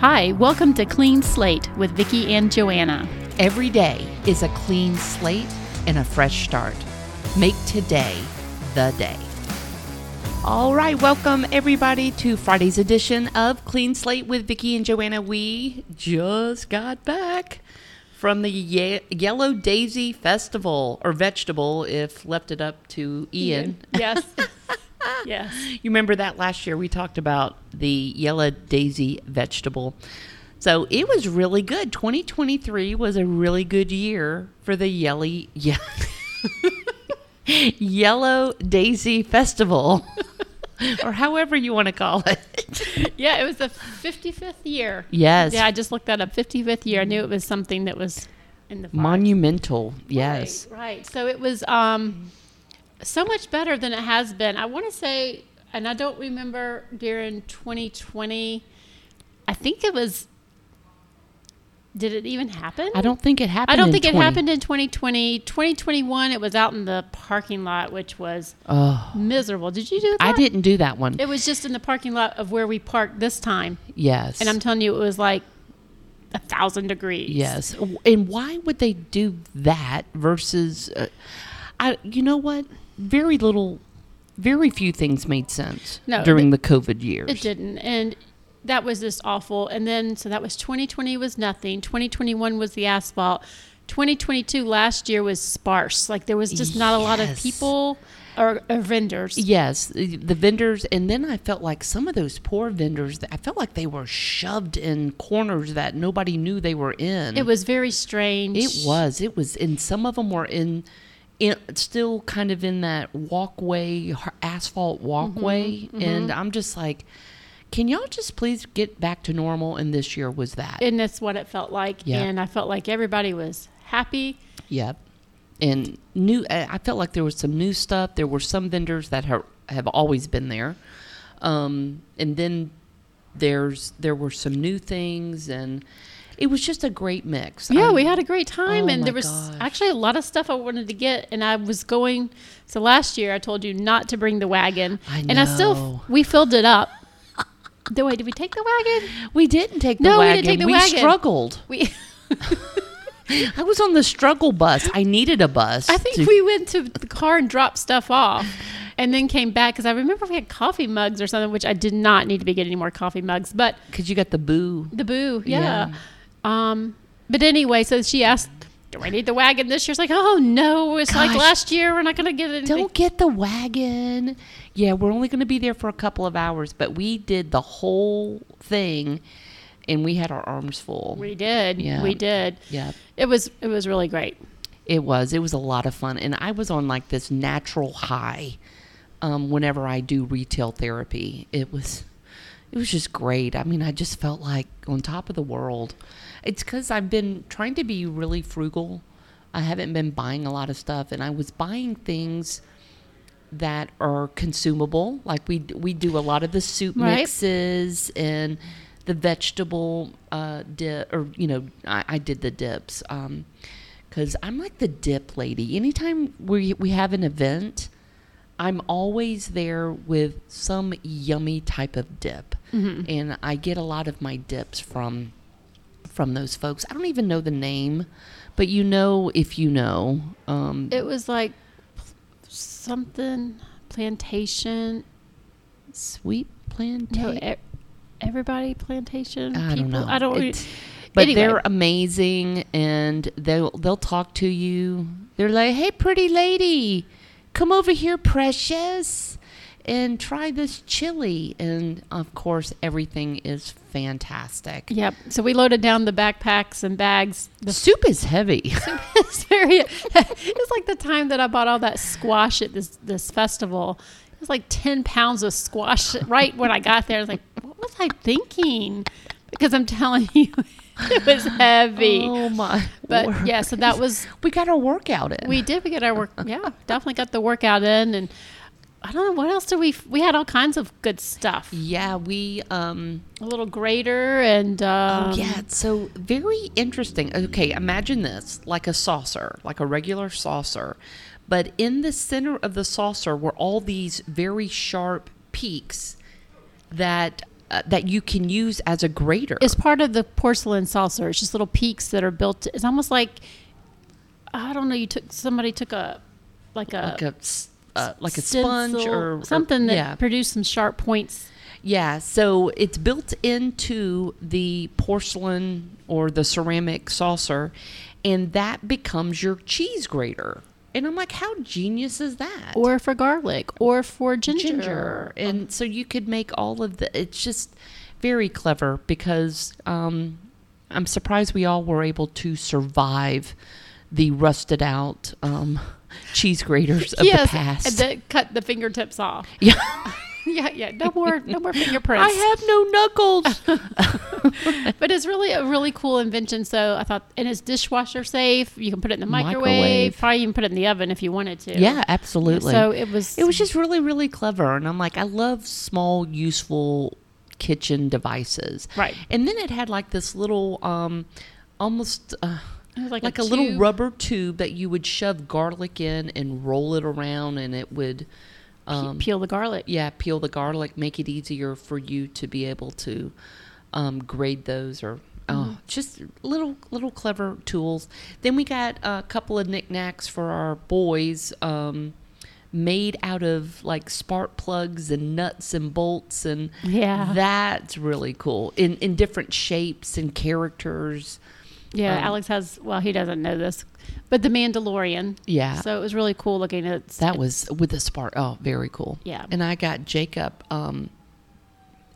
Hi, welcome to Clean Slate with Vicki and Joanna. Every day is a clean slate and a fresh start. Make today the day. All right, welcome everybody to Friday's edition of Clean Slate with Vicki and Joanna. We just got back from the Ye- Yellow Daisy Festival or vegetable if left it up to Ian. Yes. yes. You remember that last year we talked about the yellow daisy vegetable. So it was really good. 2023 was a really good year for the yelly yeah. yellow daisy festival or however you want to call it. Yeah, it was the 55th year. Yes. Yeah, I just looked that up. 55th year. I knew it was something that was in the Monumental. Yes. Right, right. So it was um, so much better than it has been. I want to say, and I don't remember during 2020, I think it was. Did it even happen? I don't think it happened. I don't in think it 20. happened in 2020. 2021, it was out in the parking lot, which was Oh, miserable. Did you do that? I didn't do that one. It was just in the parking lot of where we parked this time. yes. And I'm telling you, it was like a thousand degrees. Yes, and why would they do that versus? Uh, I, you know what? Very little, very few things made sense No, during the COVID years. It didn't. And that was just awful. And then, so that was 2020 was nothing. 2021 was the asphalt. 2022 last year was sparse. Like there was just not a lot of people or, or vendors. Yes, the the vendors, and then I felt like some of those poor vendors. I felt like they were shoved in corners that nobody knew they were in. It was very strange. It was. It was, and some of them were in, in still kind of in that walkway, asphalt walkway, and I'm just like, can y'all just please get back to normal? And this year was that. And that's what it felt like. Yeah. And I felt like everybody was happy. Yep. And new, I I felt like there was some new stuff. There were some vendors that have have always been there, um, and then there's there were some new things, and it was just a great mix. Yeah, I- we had a great time, Oh and there was gosh. actually a lot of stuff I wanted to get, and I was going. So last year, I told you not to bring the wagon, I and I still we filled it up. The way did we take the wagon? We didn't take the No, we didn't take the we wagon. struggled. We I was on the struggle bus. I needed a bus. I think to- we went to the car and dropped stuff off, and then came back because I remember we had coffee mugs or something, which I did not need to be getting any more coffee mugs, but because you got the boo. the boo, yeah. Yeah. Um, but anyway, so she asked. Do I need the wagon this year? It's like, oh no, it's like last year. We're not going to get it." Don't get the wagon. Yeah, we're only going to be there for a couple of hours, but we did the whole thing, and we had our arms full. We did. Yeah. We did. Yeah. It was it was really great. It was. It was a lot of fun. And I was on like this natural high um, whenever I do retail therapy. It was it was just great. I mean, I just felt like on top of the world. It's because I've been trying to be really frugal. I haven't been buying a lot of stuff, and I was buying things that are consumable. Like we we do a lot of the soup Right. mixes and the vegetable uh, dip, or you know, I, I did the dips. Um, because I'm like the dip lady. Anytime we we have an event, I'm always there with some yummy type of dip, and I get a lot of my dips from from those folks. I don't even know the name, but you know if you know. Um, It was like something plantation. sweet plantain. No, e- everybody plantation. I don't know. I don't. But Anyway. they're amazing, and they'll they'll talk to you. They're like, "Hey, pretty lady, come over here, precious, and try this chili." And of course, everything is fantastic. Yep. So we loaded down the backpacks and bags. The soup is heavy. it's very. It's like the time that I bought all that squash at this this festival. It was like ten pounds of squash right when I got there. I was like, what was I thinking? Because I'm telling you, it was heavy. oh my! but word. yeah, so that was we got our workout in. we did. We got our work. Yeah, definitely got the workout in, and I don't know what else did we. We had all kinds of good stuff. yeah, we um A little grater and um, Oh, yeah, so very interesting. Okay, imagine this like a saucer, like a regular saucer, but in the center of the saucer were all these very sharp peaks that uh, that you can use as a grater. It's part of the porcelain saucer. It's just little peaks that are built. It's almost like I don't know. You took somebody took a like a like a uh, like a sponge or or- something that yeah. produced some sharp points. Yeah, so it's built into the porcelain or the ceramic saucer, and that becomes your cheese grater. And I'm like, how genius is that? Or for garlic, or for ginger. ginger. And so you could make all of the. It's just very clever because um, I'm surprised we all were able to survive the rusted out um, cheese graters of yes, the past. that cut the fingertips off. yeah. Yeah, yeah. No more, no more fingerprints. I have no knuckles. but it's really a really cool invention. So I thought, and it's dishwasher safe. You can put it in the microwave. Microwave. Probably even put it in the oven if you wanted to. yeah, absolutely. So it was. It was just really, really clever. And I'm like, I love small, useful kitchen devices. Right. And then it had like this little, um, almost uh, like, like, a, little rubber tube that you would shove garlic in and roll it around, and it would, um, peel the garlic. yeah, peel the garlic, make it easier for you to be able to um, grade those or. Mm-hmm. Oh, just little little clever tools. Then we got a couple of knickknacks for our boys. Um, made out of like spark plugs and nuts and bolts and Yeah. that's really cool in in different shapes and characters Yeah, Um, Alex has. Well, he doesn't know this, but the Mandalorian. yeah So it was really cool looking at that was with the spark oh very cool Yeah. and i got jacob um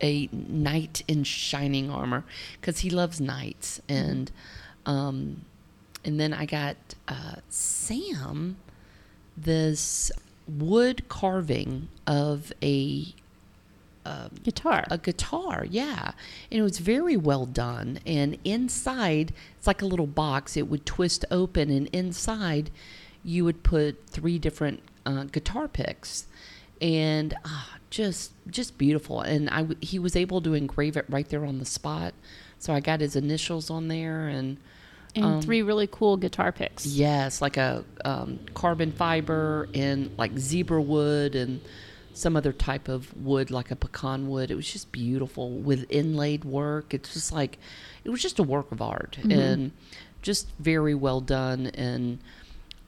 a knight in shining armor because he loves knights and um and then i got uh sam this wood carving of a guitar. a guitar, yeah. And it was very well done. And inside, it's like a little box. It would twist open, and inside, you would put three different uh, guitar picks, and ah, just just beautiful. And I w- he was able to engrave it right there on the spot. So I got his initials on there, and and um, three really cool guitar picks. Yes, like a um, carbon fiber and like zebra wood and some other type of wood, like a pecan wood. It was just beautiful with inlaid work. It's just like it was just a work of art and just very well done. And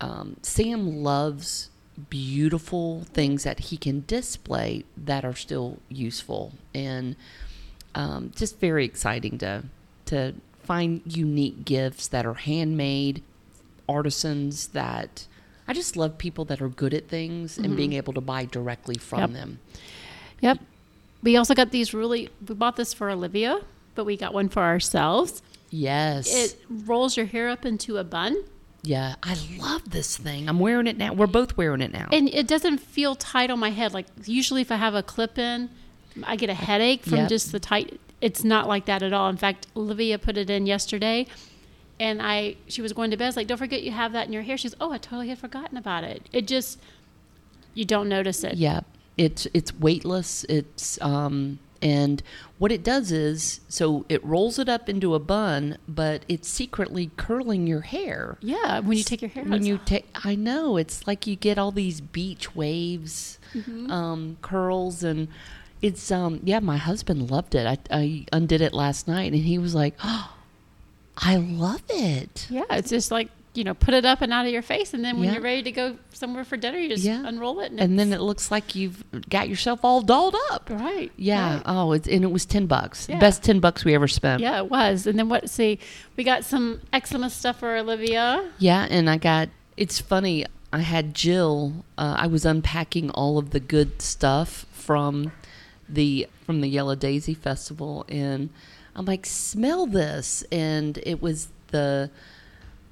um, Sam loves beautiful things that he can display that are still useful and um, just very exciting to to find unique gifts that are handmade artisans that I just love people that are good at things and being mm-hmm. able to buy directly from Yep. them. Yep. We also got these really. We bought this for Olivia, but we got one for ourselves. Yes. It rolls your hair up into a bun, yeah, I love this thing. I'm wearing it now. We're both wearing it now. and it doesn't feel tight on my head. Like usually, if I have a clip in, I get a headache from Yep. just the tight. It's not like that at all. In fact, Olivia put it in yesterday, and I she was going to bed. I was like, "Don't forget you have that in your hair." She's, "Oh, I totally had forgotten about it." It just you don't notice it. Yeah, it's it's weightless. It's um and what it does is so it rolls it up into a bun, but it's secretly curling your hair. Yeah, when you take your hair when it's- you take I know it's like you get all these beach waves Mm-hmm. um curls and it's um yeah my husband loved it. I I undid it last night and he was like, "Oh, I love it." Yeah, it's just like you know, put it up and out of your face, and then when Yeah. you're ready to go somewhere for dinner, you just Yeah. unroll it, and, And then it looks like you've got yourself all dolled up. right, Yeah. right. Oh, it's and it was ten bucks. Yeah. Best ten bucks we ever spent. yeah, it was. And then what? See, we got some eczema stuff for Olivia. Yeah, and I got. It's funny. I had Jill. Uh, I was unpacking all of the good stuff from the from the Yellow Daisy Festival, and I'm like, "Smell this!" And it was the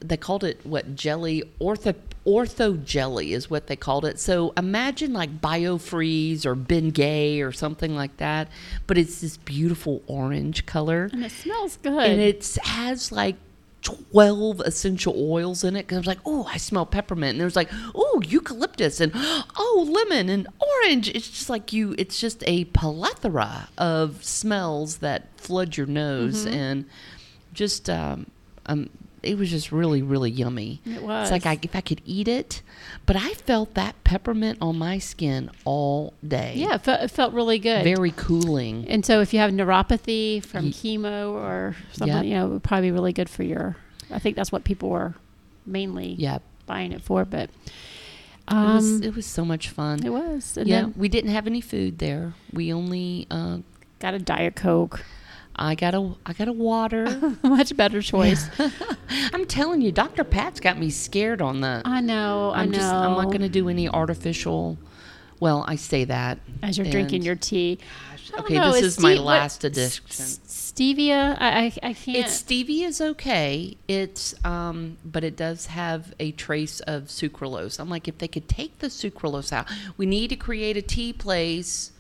they called it what jelly ortho ortho jelly is what they called it. So imagine like biofreeze or Bengay or something like that, but it's this beautiful orange color And it smells good. and it has like 12 essential oils in it because I was like, oh, I smell peppermint. And there's like, oh, eucalyptus and oh, lemon and orange. It's just like you, it's just a plethora of smells that flood your nose. And just, um, um, it was just really, really yummy. It was. It's like I, if I could eat it, but I felt that peppermint on my skin all day. yeah, it felt, it felt really good. very cooling. and so if you have neuropathy from Ye- chemo or something, Yep. you know, it would probably be really good for your. I think that's what people were mainly Yeah, buying it for, but it was um, it was so much fun. it was. And yeah, we didn't have any food there. We only uh, got a diet coke, I got a I got a water. much better choice. I'm telling you, Dr. Pat's got me scared on that. I know. I I'm know. just I'm not going to do any artificial. Well, I say that As you're drinking your tea. I Okay, know, this is my last addiction. Stevia. I I, I can't. It's stevia is okay. It's um, but it does have a trace of sucralose. I'm like, if they could take the sucralose out, we need to create a tea place.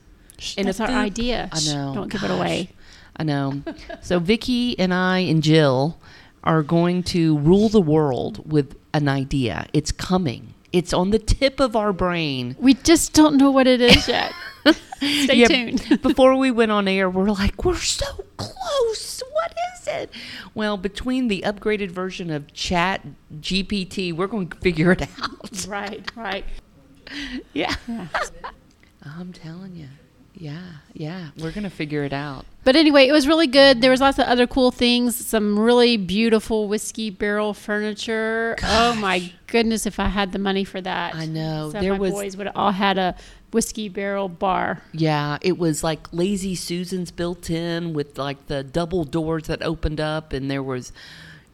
a that's our idea. I Shh, know. Don't give it away. I know. so Vicki and I and Jill are going to rule the world with an idea. It's coming. It's on the tip of our brain. We just don't know what it is yet. Stay Yeah, tuned. Before we went on air, we're like, we're so close. What is it? Well, between the upgraded version of Chat GPT, we're going to figure it out. right. Right. Yeah. Yeah. I'm telling you. Yeah. Yeah. We're going to figure it out. But anyway, it was really good. There was lots of other cool things. Some really beautiful whiskey barrel furniture. Oh my goodness, if I had the money for that. I know. So There my was- boys would have all had a whiskey barrel bar. Yeah, it was like Lazy Susan's built in with like the double doors that opened up, and there was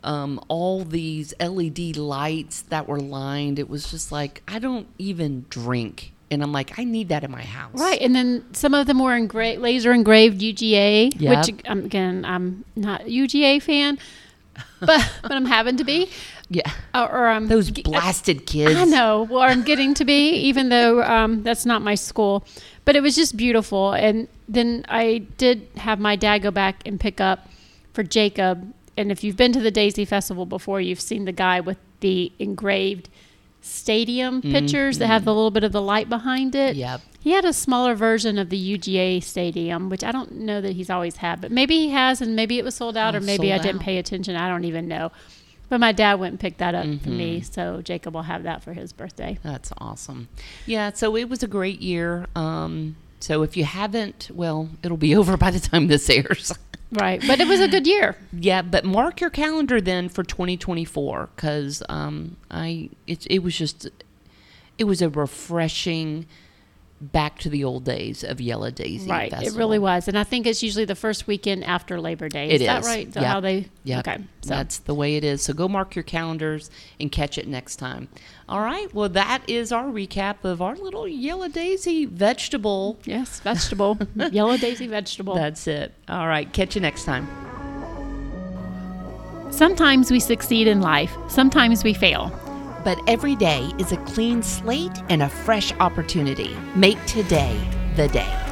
um, all these LED lights that were lined. It was just like I don't even drink, and I'm like I need that in my house. Right, and then some of them were engraved, laser engraved UGA, Yep. which um, again I'm not a UGA fan, but but I'm having to be, Yeah. or, or I'm Those blasted kids. I know, or I'm getting to be, even though um, that's not my school. But it was just beautiful. And then I did have my dad go back and pick up for Jacob. And if you've been to the Daisy Festival before, you've seen the guy with the engraved stadium pictures that have the little bit of the light behind it. Mm-hmm. Yep. He had a smaller version of the UGA stadium, which I don't know that he's always had, but maybe he has, and maybe it was sold out, Oh, or maybe I didn't pay attention. I don't even know. But my dad went and picked that up for Mm-hmm. me, so Jacob will have that for his birthday. That's awesome. Yeah, so it was a great year. Um, so if you haven't, well, it'll be over by the time this airs. Right, but it was a good year. Yeah, but mark your calendar then for 2024 because um, I it it was just it was a refreshing back to the old days of Yellow Daisy. Right, it really was, and I think it's usually the first weekend after Labor Day. It is that is. right? Yep. how they? Okay, so That's the way it is. So go mark your calendars and catch it next time. All right. Well, that is our recap of our little Yellow Daisy vegetable. yes, vegetable, yellow daisy vegetable. That's it. All right. Catch you next time. Sometimes we succeed in life. Sometimes we fail. But every day is a clean slate and a fresh opportunity. Make today the day.